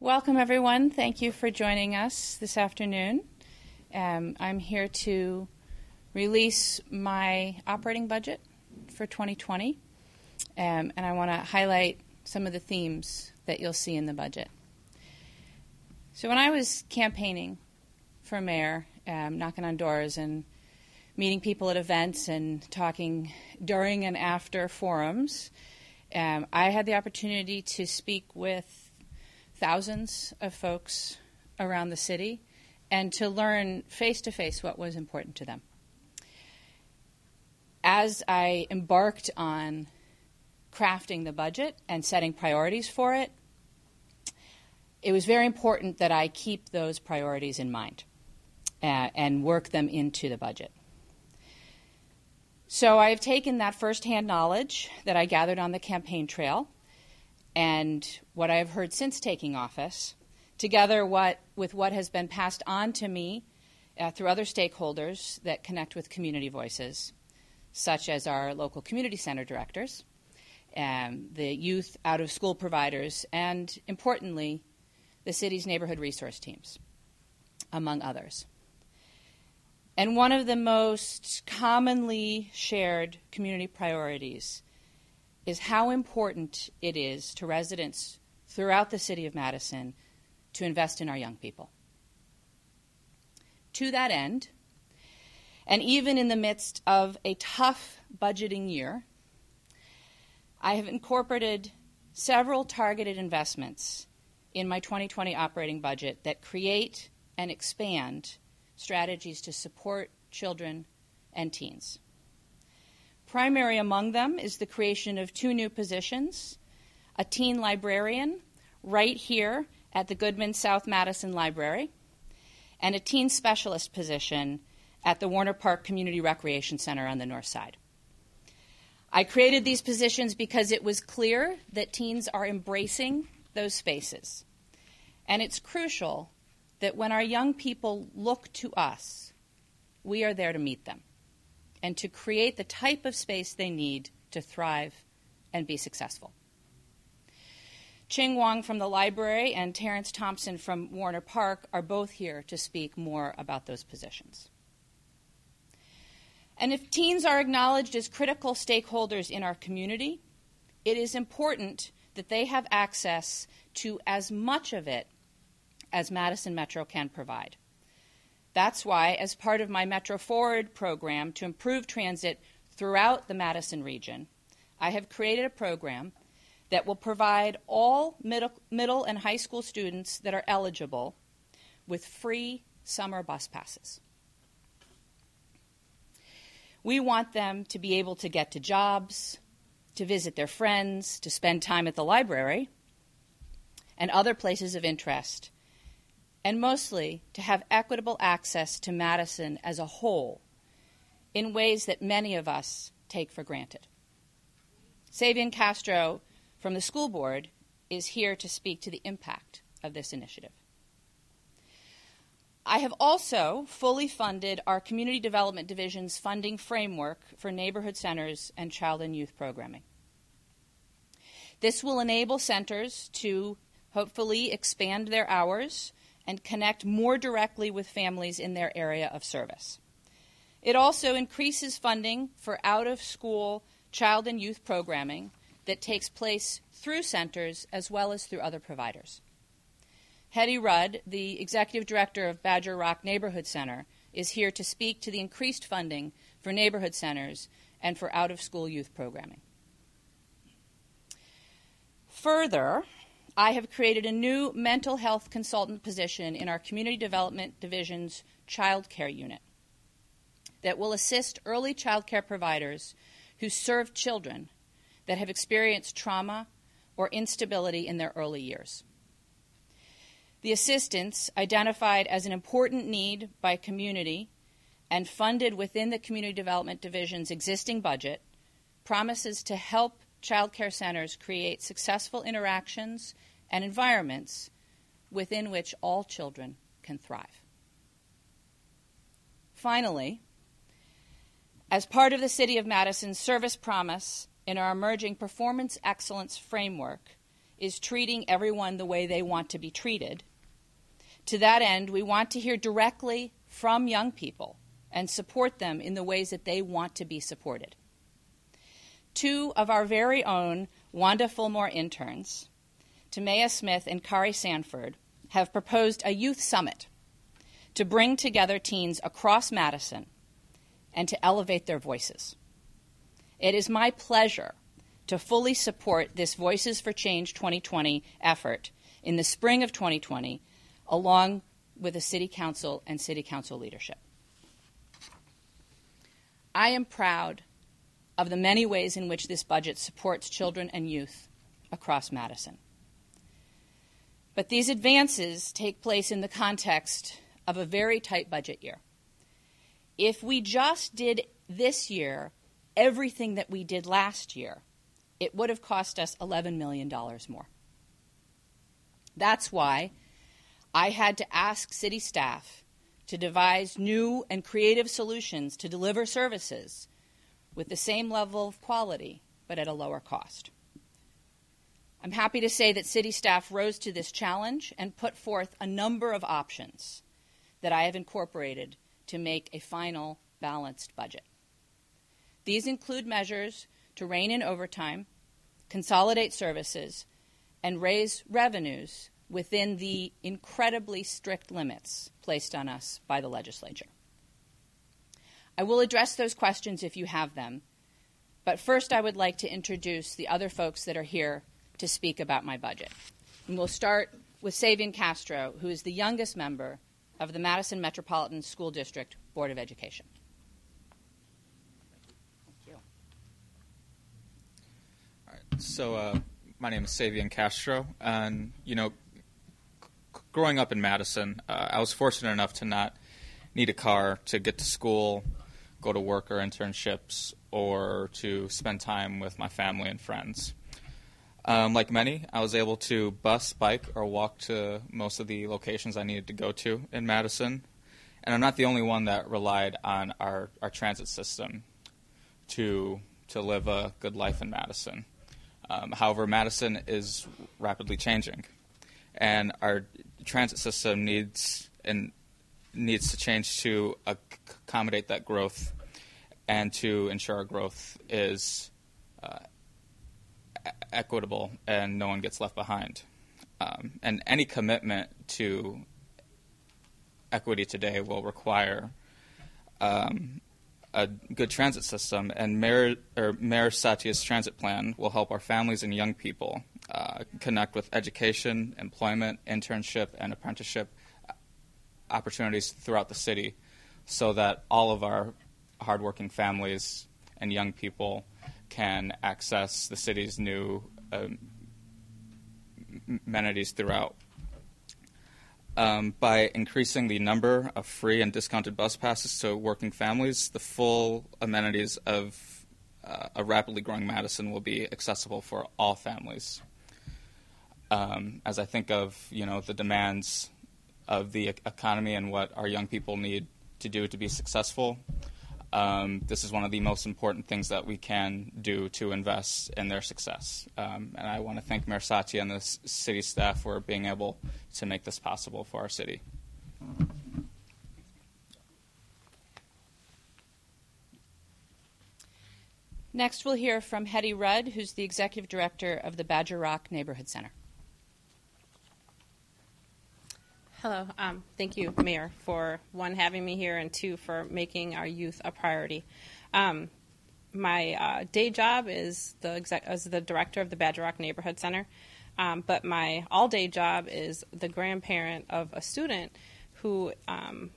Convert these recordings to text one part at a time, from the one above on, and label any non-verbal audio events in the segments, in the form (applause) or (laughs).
Welcome, everyone. Thank you for joining us this afternoon. Um, I'm here to release my operating budget for 2020, um, and I want to highlight some of the themes that you'll see in the budget. So, when I was campaigning for mayor, um, knocking on doors and meeting people at events and talking during and after forums, um, I had the opportunity to speak with thousands of folks around the city and to learn face to face what was important to them. As I embarked on crafting the budget and setting priorities for it, it was very important that I keep those priorities in mind uh, and work them into the budget. So I've taken that firsthand knowledge that I gathered on the campaign trail and what I have heard since taking office, together what, with what has been passed on to me uh, through other stakeholders that connect with community voices, such as our local community center directors, um, the youth out of school providers, and importantly, the city's neighborhood resource teams, among others. And one of the most commonly shared community priorities is how important it is to residents throughout the city of Madison to invest in our young people. To that end, and even in the midst of a tough budgeting year, I have incorporated several targeted investments in my 2020 operating budget that create and expand strategies to support children and teens. Primary among them is the creation of two new positions a teen librarian right here at the Goodman South Madison Library, and a teen specialist position at the Warner Park Community Recreation Center on the north side. I created these positions because it was clear that teens are embracing those spaces. And it's crucial that when our young people look to us, we are there to meet them and to create the type of space they need to thrive and be successful. Ching Wong from the library and Terrence Thompson from Warner Park are both here to speak more about those positions. And if teens are acknowledged as critical stakeholders in our community, it is important that they have access to as much of it as Madison Metro can provide. That's why, as part of my Metro Forward program to improve transit throughout the Madison region, I have created a program that will provide all middle, middle and high school students that are eligible with free summer bus passes. We want them to be able to get to jobs, to visit their friends, to spend time at the library, and other places of interest and mostly to have equitable access to Madison as a whole in ways that many of us take for granted. Savion Castro from the school board is here to speak to the impact of this initiative. I have also fully funded our Community Development Division's funding framework for neighborhood centers and child and youth programming. This will enable centers to hopefully expand their hours and connect more directly with families in their area of service. It also increases funding for out of school child and youth programming that takes place through centers as well as through other providers. Hedi Rudd, the executive director of Badger Rock Neighborhood Center, is here to speak to the increased funding for neighborhood centers and for out of school youth programming. Further, I have created a new mental health consultant position in our Community Development Division's Child Care Unit that will assist early child care providers who serve children that have experienced trauma or instability in their early years. The assistance, identified as an important need by community and funded within the Community Development Division's existing budget, promises to help child care centers create successful interactions and environments within which all children can thrive. Finally, as part of the City of Madison's service promise in our emerging performance excellence framework is treating everyone the way they want to be treated. To that end, we want to hear directly from young people and support them in the ways that they want to be supported. Two of our very own Wanda Fullmore interns, Tamaya Smith and Kari Sanford, have proposed a youth summit to bring together teens across Madison and to elevate their voices. It is my pleasure to fully support this Voices for Change 2020 effort in the spring of 2020, along with the City Council and City Council leadership. I am proud of the many ways in which this budget supports children and youth across Madison. But these advances take place in the context of a very tight budget year. If we just did this year everything that we did last year, it would have cost us $11 million more. That's why I had to ask city staff to devise new and creative solutions to deliver services with the same level of quality but at a lower cost. I'm happy to say that city staff rose to this challenge and put forth a number of options that I have incorporated to make a final balanced budget. These include measures to rein in overtime, consolidate services, and raise revenues within the incredibly strict limits placed on us by the legislature. I will address those questions if you have them, but first I would like to introduce the other folks that are here to speak about my budget. And we'll start with Savion Castro, who is the youngest member of the Madison Metropolitan School District Board of Education. Thank you. All right. So, uh, my name is Savion Castro, and you know, c- growing up in Madison, uh, I was fortunate enough to not need a car to get to school, go to work or internships, or to spend time with my family and friends. Um, like many, I was able to bus, bike, or walk to most of the locations I needed to go to in Madison. And I'm not the only one that relied on our, our transit system to to live a good life in Madison. Um, however, Madison is rapidly changing, and our transit system needs and needs to change to accommodate that growth and to ensure our growth is uh, equitable and no one gets left behind. Um, and any commitment to equity today will require um, a good transit system, and Mayor, or Mayor Satya's transit plan will help our families and young people uh, connect with education, employment, internship, and apprenticeship opportunities throughout the city so that all of our hardworking families and young people can access the city's new um, amenities throughout um, by increasing the number of free and discounted bus passes to working families, the full amenities of uh, a rapidly growing Madison will be accessible for all families. Um, as I think of you know the demands of the economy and what our young people need to do to be successful, um, this is one of the most important things that we can do to invest in their success. Um, and I want to thank Mayor Satya and the city staff for being able to make this possible for our city. Next, we'll hear from Hedi Rudd, who's the executive director of the Badger Rock Neighborhood Center. Hello. Um, thank you, Mayor, for one, having me here, and two, for making our youth a priority. Um, my uh, day job is the exec- as the director of the Badger Rock Neighborhood Center, um, but my all day job is the grandparent of a student who um,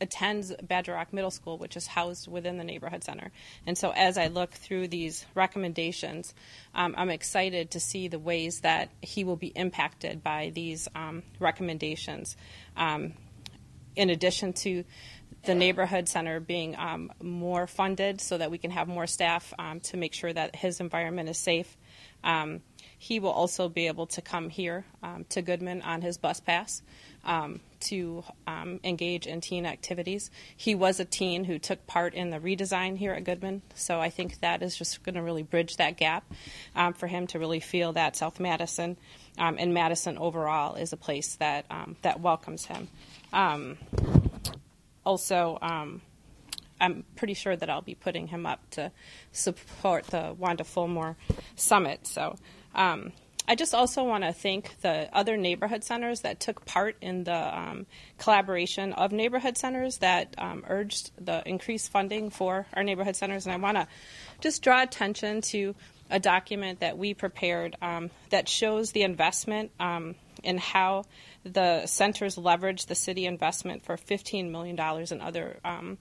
attends Badger Rock Middle School, which is housed within the neighborhood center. And so, as I look through these recommendations, um, I'm excited to see the ways that he will be impacted by these um, recommendations. Um, in addition to the neighborhood center being um, more funded so that we can have more staff um, to make sure that his environment is safe. Um, he will also be able to come here to Goodman on his bus pass. Um, to um, engage in teen activities. He was a teen who took part in the redesign here at Goodman, so I think that is just going to really bridge that gap um, for him to really feel that South Madison um, and Madison overall is a place that um, that welcomes him. Also, um, I'm pretty sure that I'll be putting him up to support the Wanda Fullmore Summit. So. Um, I just also want to thank the other neighborhood centers that took part in the um, collaboration of neighborhood centers that um, urged the increased funding for our neighborhood centers. And I want to just draw attention to a document that we prepared um, that shows the investment um, and how the centers leverage the city investment for $15 million in other um,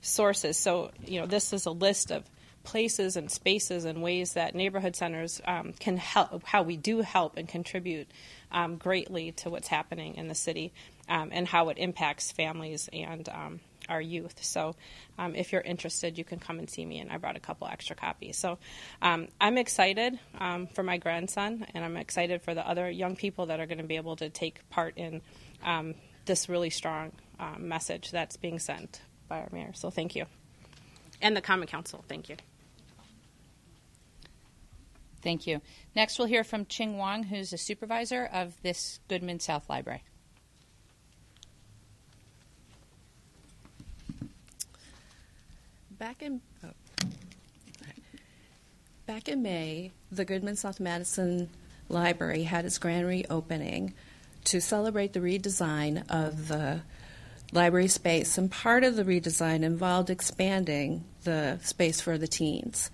sources. So, you know, this is a list of places and spaces and ways that neighborhood centers um, can help, how we do help and contribute um, greatly to what's happening in the city um, and how it impacts families and um, our youth. So, um, if you're interested, you can come and see me, and I brought a couple extra copies. So, um, I'm excited for my grandson, and I'm excited for the other young people that are going to be able to take part in this really strong message that's being sent by our mayor. So, thank you. And the Common Council, thank you. Thank you. Next, we'll hear from Ching Wong, who's a supervisor of this Goodman South Library. Back in oh, back in May, the Goodman South Madison Library had its grand reopening to celebrate the redesign of the library space, and part of the redesign involved expanding the space for the teens.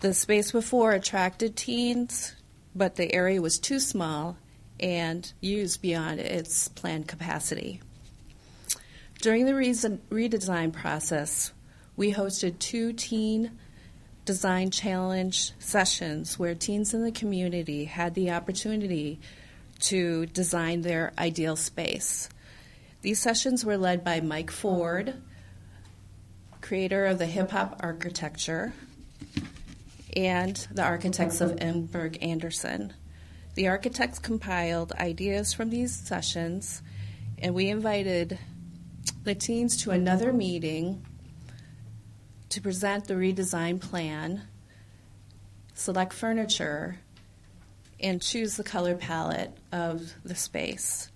The space before attracted teens, but the area was too small and used beyond its planned capacity. During the redesign process, we hosted two teen design challenge sessions where teens in the community had the opportunity to design their ideal space. These sessions were led by Mike Ford, creator of the hip hop architecture, and the architects of Engberg Anderson. The architects compiled ideas from these sessions, and we invited the teens to another meeting to present the redesign plan, select furniture, and choose the color palette of the space.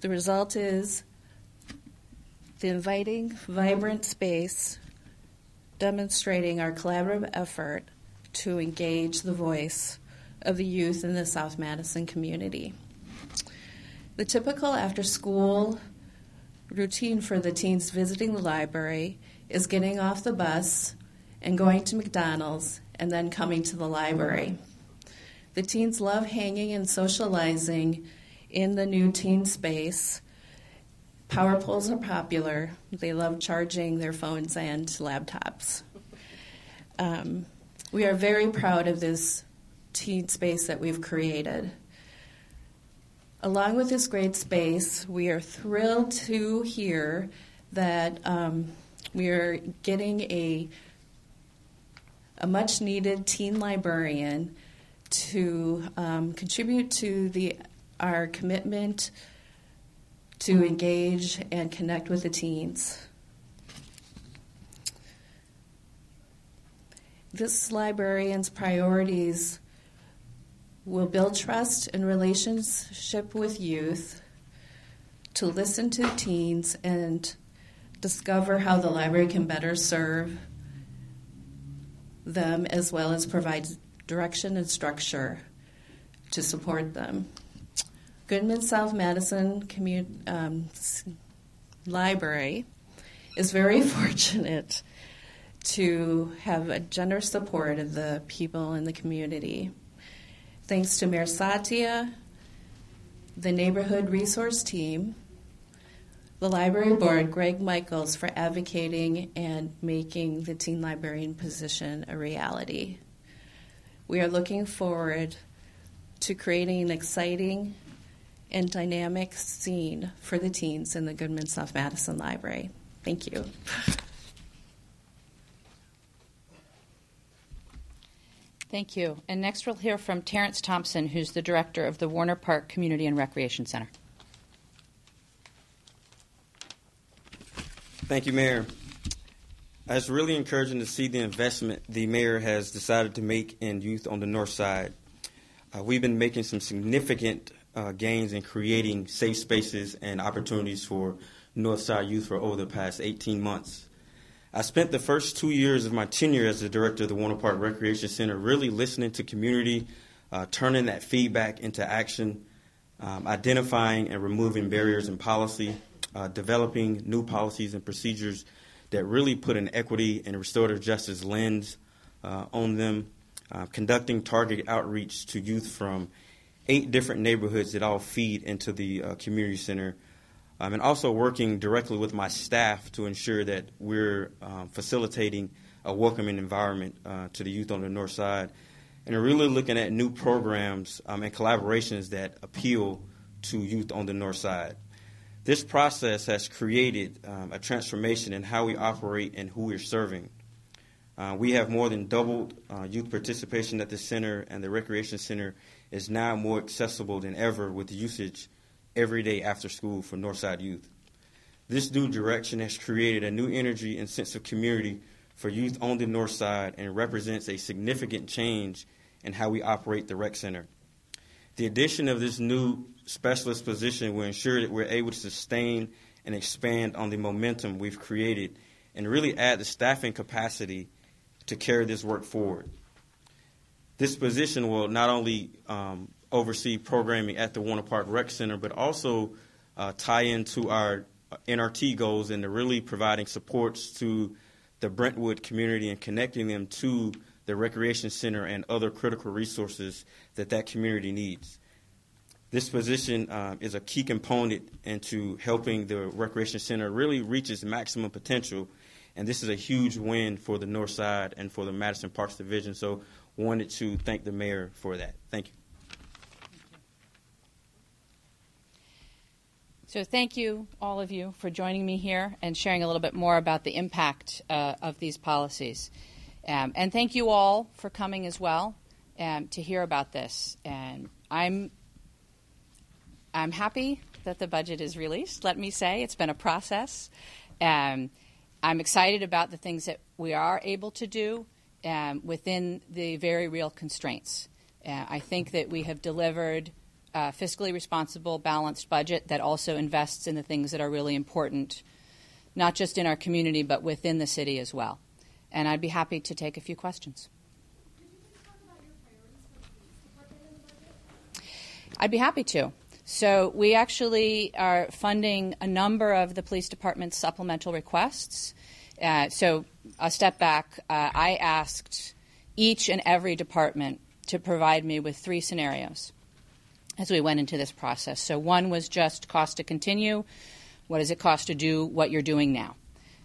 The result is the inviting, vibrant space demonstrating our collaborative effort to engage the voice of the youth in the South Madison community. The typical after school routine for the teens visiting the library is getting off the bus and going to McDonald's and then coming to the library. The teens love hanging and socializing in the new teen space. Power poles are popular. They love charging their phones and laptops. Um, we are very proud of this teen space that we've created. Along with this great space, we are thrilled to hear that um, we are getting a, a much needed teen librarian to um, contribute to the, our commitment to engage and connect with the teens. this librarian's priorities will build trust and relationship with youth, to listen to teens and discover how the library can better serve them as well as provide direction and structure to support them. Goodman South Madison Commun- um, Library is very (laughs) fortunate to have a generous support of the people in the community. Thanks to Mayor Satya, the neighborhood resource team, the library board, Greg Mickells, for advocating and making the teen librarian position a reality. We are looking forward to creating an exciting and dynamic scene for the teens in the Goodman South Madison Library. Thank you. Thank you. And next we'll hear from Terrence Thompson, who's the director of the Warner Park Community and Recreation Center. Thank you, Mayor. It's really encouraging to see the investment the mayor has decided to make in youth on the north side. Uh, we've been making some significant uh, gains in creating safe spaces and opportunities for north side youth for over the past 18 months. I spent the first two years of my tenure as the director of the Warner Park Recreation Center really listening to community, uh, turning that feedback into action, um, identifying and removing barriers in policy, uh, developing new policies and procedures that really put an equity and restorative justice lens uh, on them, uh, conducting targeted outreach to youth from eight different neighborhoods that all feed into the uh, community center, um, and also working directly with my staff to ensure that we're um, facilitating a welcoming environment uh, to the youth on the north side, and really looking at new programs um, and collaborations that appeal to youth on the north side. This process has created um, a transformation in how we operate and who we're serving. Uh, we have more than doubled uh, youth participation at the center, and the recreation center is now more accessible than ever with usage every day after school for Northside youth. This new direction has created a new energy and sense of community for youth on the North Side and represents a significant change in how we operate the rec center. The addition of this new specialist position will ensure that we're able to sustain and expand on the momentum we've created and really add the staffing capacity to carry this work forward. This position will not only um, oversee programming at the Warner Park Rec Center, but also uh, tie into our NRT goals and really providing supports to the Brentwood community and connecting them to the recreation center, and other critical resources that that community needs. This position uh, is a key component into helping the recreation center really reach its maximum potential, and this is a huge win for the North Side and for the Madison Parks Division. So, wanted to thank the mayor for that. Thank you. So, thank you, all of you, for joining me here and sharing a little bit more about the impact uh, of these policies. Um, and thank you all for coming as well um, to hear about this. And I'm I'm happy that the budget is released. Let me say it's been a process. Um, I'm excited about the things that we are able to do um, within the very real constraints. Uh, I think that we have delivered a fiscally responsible, balanced budget that also invests in the things that are really important, not just in our community, but within the city as well and I'd be happy to take a few questions. I'd be happy to. So, we actually are funding a number of the police department's supplemental requests. Uh, so, a step back, uh, I asked each and every department to provide me with three scenarios as we went into this process. So, one was just cost to continue. What does it cost to do what you're doing now?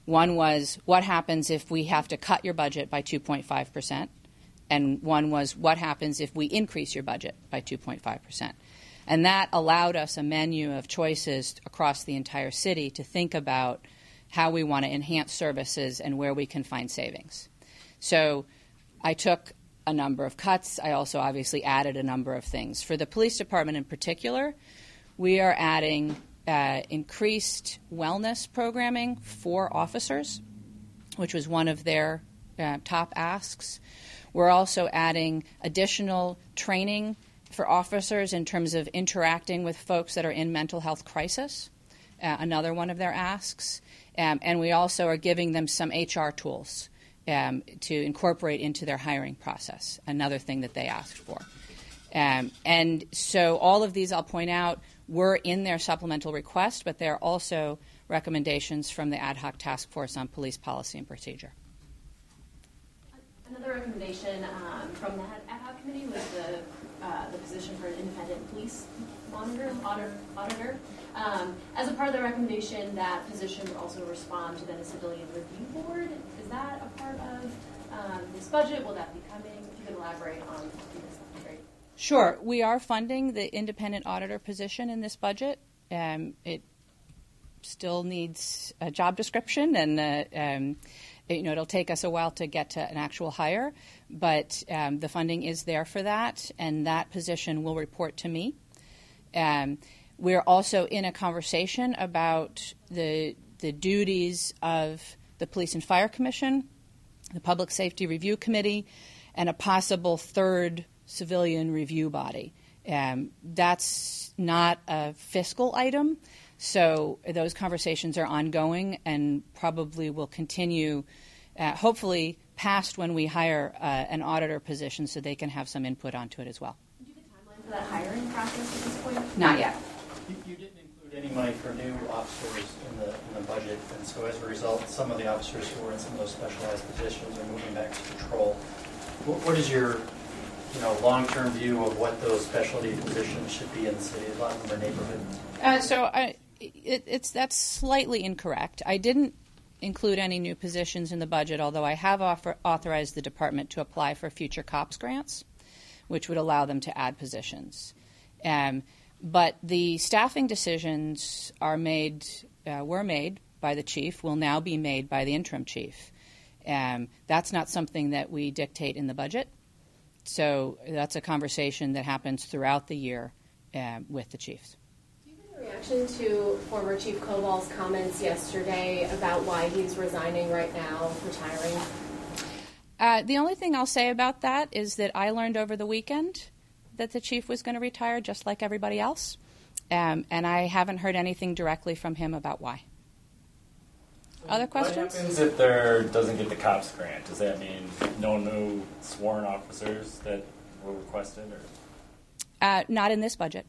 One was what happens if we have to cut your budget by 2.5%, and one was what happens if we increase your budget by 2.5%. And that allowed us a menu of choices across the entire city to think about how we want to enhance services and where we can find savings. So I took a number of cuts. I also obviously added a number of things. For the police department in particular, we are adding uh, increased wellness programming for officers, which was one of their uh, top asks. We're also adding additional training for officers in terms of interacting with folks that are in mental health crisis, uh, another one of their asks. Um, and we also are giving them some HR tools um, to incorporate into their hiring process, another thing that they asked for. Um, and so all of these, I'll point out, were in their supplemental request, but there are also recommendations from the ad hoc task force on police policy and procedure. Another recommendation um, from the ad hoc committee was the, uh, the position for an independent police monitor, auditor. Um, as a part of the recommendation, that position would also respond to then a civilian review board. Is that a part of um, this budget? Will that be coming? If you could elaborate on this. Sure. We are funding the independent auditor position in this budget. Um, it still needs a job description, and uh, um, you know it'll take us a while to get to an actual hire, but um, the funding is there for that, and that position will report to me. Um, we're also in a conversation about the the duties of the Police and Fire Commission, the Public Safety Review Committee, and a possible third civilian review body. Um, that's not a fiscal item, so those conversations are ongoing and probably will continue, uh, hopefully, past when we hire uh, an auditor position so they can have some input onto it as well. Do you have a timeline for that hiring process at this point? Not yet. You, you didn't include any money for new officers in the, in the budget, and so as a result, some of the officers who were in some of those specialized positions are moving back to patrol. What, what is your, you know, long-term view of what those specialty positions should be in the city? A lot of them are neighborhood. Uh, so I, it, it's that's slightly incorrect. I didn't include any new positions in the budget, although I have offer, authorized the department to apply for future COPS grants, which would allow them to add positions. Um, but the staffing decisions are made, uh, were made by the chief, will now be made by the interim chief. Um, that's not something that we dictate in the budget. So that's a conversation that happens throughout the year um, with the chiefs. Do you have any reaction to former Chief Koval's comments yesterday about why he's resigning right now, retiring? Uh, the only thing I'll say about that is that I learned over the weekend that the chief was going to retire just like everybody else. Um, and I haven't heard anything directly from him about why. Other questions? What happens if there doesn't get the cops grant? Does that mean no new sworn officers that were requested? Or? Uh, not in this budget.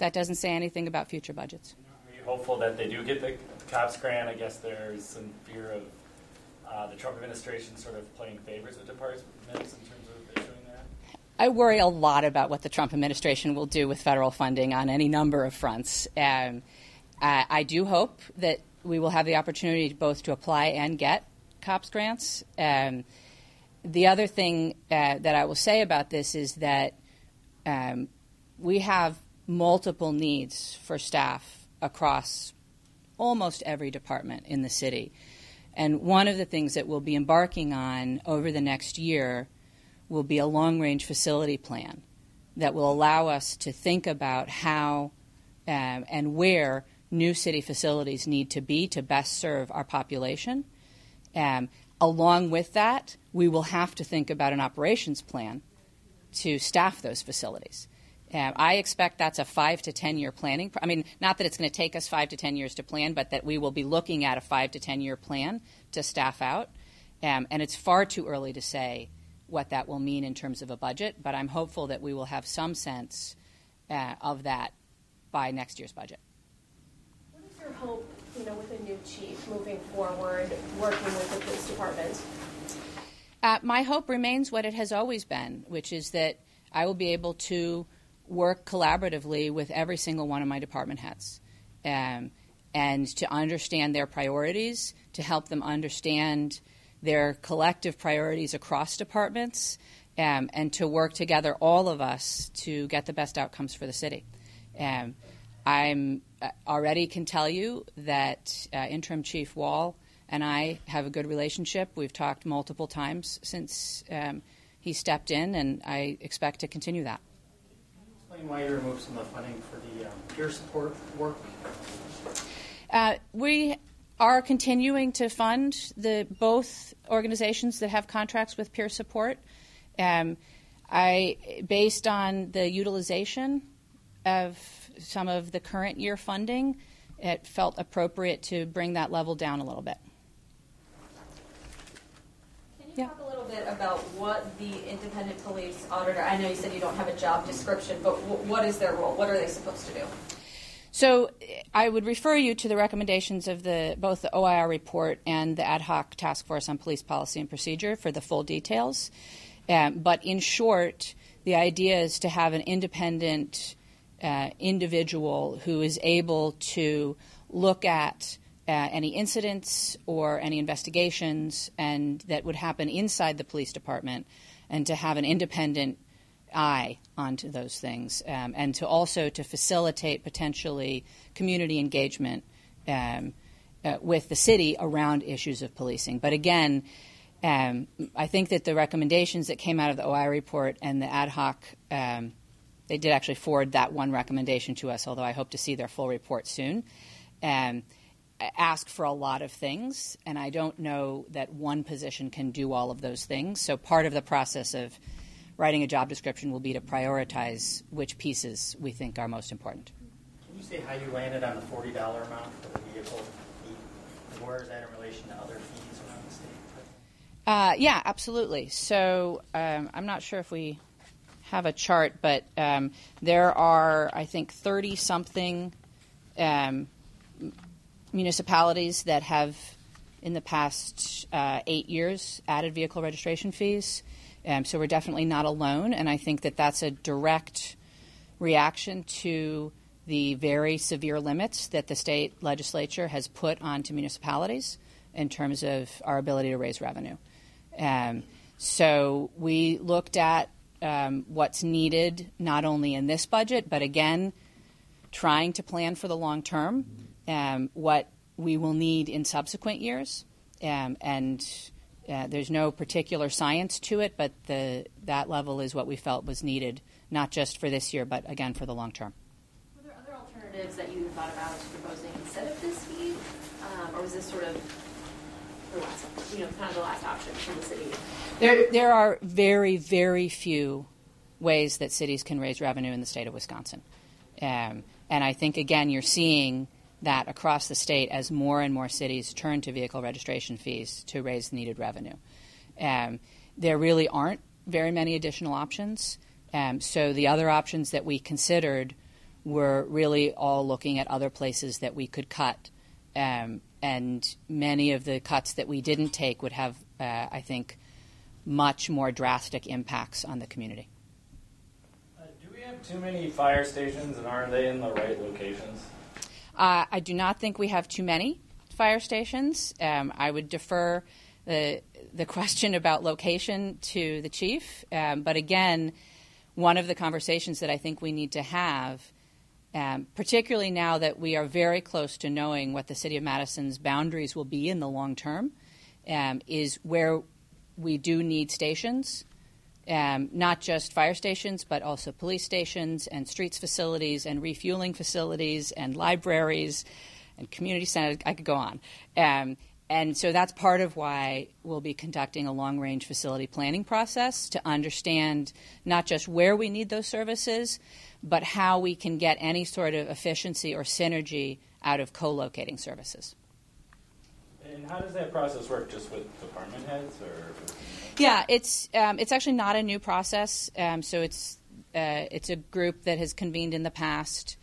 That doesn't say anything about future budgets. Are you hopeful that they do get the, cops grant? I guess there's some fear of uh, the Trump administration sort of playing favors with departments in terms of issuing that. I worry a lot about what the Trump administration will do with federal funding on any number of fronts. Um, I, I do hope that we will have the opportunity both to apply and get COPS grants. Um, the other thing uh, that I will say about this is that um, we have multiple needs for staff across almost every department in the city. And one of the things that we'll be embarking on over the next year will be a long range facility plan that will allow us to think about how um, and where new city facilities need to be to best serve our population. Um, along with that, we will have to think about an operations plan to staff those facilities. Um, I expect that's a five to ten year planning. I mean, not that it's going to take us five to ten years to plan, but that we will be looking at a five to ten year plan to staff out. Um, and it's far too early to say what that will mean in terms of a budget, but I'm hopeful that we will have some sense uh, of that by next year's budget. What is your hope, you know, with a new chief moving forward, working with the police department? Uh, my hope remains what it has always been, which is that I will be able to work collaboratively with every single one of my department heads um, and to understand their priorities, to help them understand their collective priorities across departments, um, and to work together, all of us, to get the best outcomes for the city. Um, I'm uh, already can tell you that uh, Interim Chief Wahl and I have a good relationship. We've talked multiple times since um, he stepped in, and I expect to continue that. Explain why you removed some of the funding for the um, peer support work. Uh, we are continuing to fund the both organizations that have contracts with peer support. Um, I, based on the utilization of some of the current year funding, it felt appropriate to bring that level down a little bit. Can you Yeah. Bit about what the independent police auditor, I know you said you don't have a job description, but wh- what is their role? What are they supposed to do? So I would refer you to the recommendations of the both the OIR report and the ad hoc task force on police policy and procedure for the full details. Um, but in short, the idea is to have an independent uh, individual who is able to look at uh, any incidents or any investigations and that would happen inside the police department and to have an independent eye onto those things um, and to also to facilitate potentially community engagement um, uh, with the city around issues of policing. But again, um, I think that the recommendations that came out of the OIR report and the ad hoc, um, they did actually forward that one recommendation to us, although I hope to see their full report soon. Um, ask for a lot of things, and I don't know that one position can do all of those things. So part of the process of writing a job description will be to prioritize which pieces we think are most important. Can you say how you landed on the $40 amount for the vehicle fee? Where is that in relation to other fees around the state? Uh, yeah, absolutely. So um, I'm not sure if we have a chart, but um, there are, I think, 30 something um, municipalities that have, in the past uh, eight years, added vehicle registration fees. Um, so we're definitely not alone, and I think that that's a direct reaction to the very severe limits that the state legislature has put onto municipalities in terms of our ability to raise revenue. Um, so we looked at um, what's needed not only in this budget, but again, trying to plan for the long term, um, what we will need in subsequent years. Um, and uh, there's no particular science to it, but the, that level is what we felt was needed, not just for this year, but again for the long term. Were there other alternatives that you thought about proposing instead of this fee, um, or was this sort of the last, you know, kind of the last option for the city? There, there are very, very few ways that cities can raise revenue in the state of Wisconsin. Um, and I think, again, you're seeing that across the state as more and more cities turn to vehicle registration fees to raise needed revenue. Um, there really aren't very many additional options. Um, so the other options that we considered were really all looking at other places that we could cut. Um, and many of the cuts that we didn't take would have, uh, I think, much more drastic impacts on the community. Uh, do we have too many fire stations, and are they in the right locations? Uh, I do not think we have too many fire stations. Um, I would defer the the question about location to the chief. Um, but again, one of the conversations that I think we need to have, um, particularly now that we are very close to knowing what the city of Madison's boundaries will be in the long term, um, is where we do need stations. Um, not just fire stations, but also police stations and streets facilities and refueling facilities and libraries and community centers. I could go on. Um, and so that's part of why we'll be conducting a long range facility planning process to understand not just where we need those services, but how we can get any sort of efficiency or synergy out of co locating services. And how does that process work? Just with department heads, or? Yeah, it's um, it's actually not a new process. Um, so it's uh, it's a group that has convened in the past.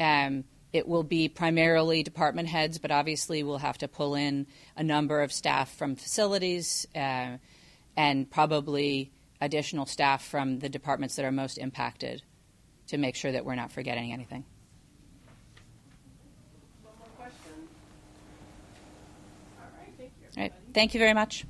Um, it will be primarily department heads, but obviously we'll have to pull in a number of staff from facilities uh, and probably additional staff from the departments that are most impacted to make sure that we're not forgetting anything. One more question. All right, thank you. All right. Thank you very much.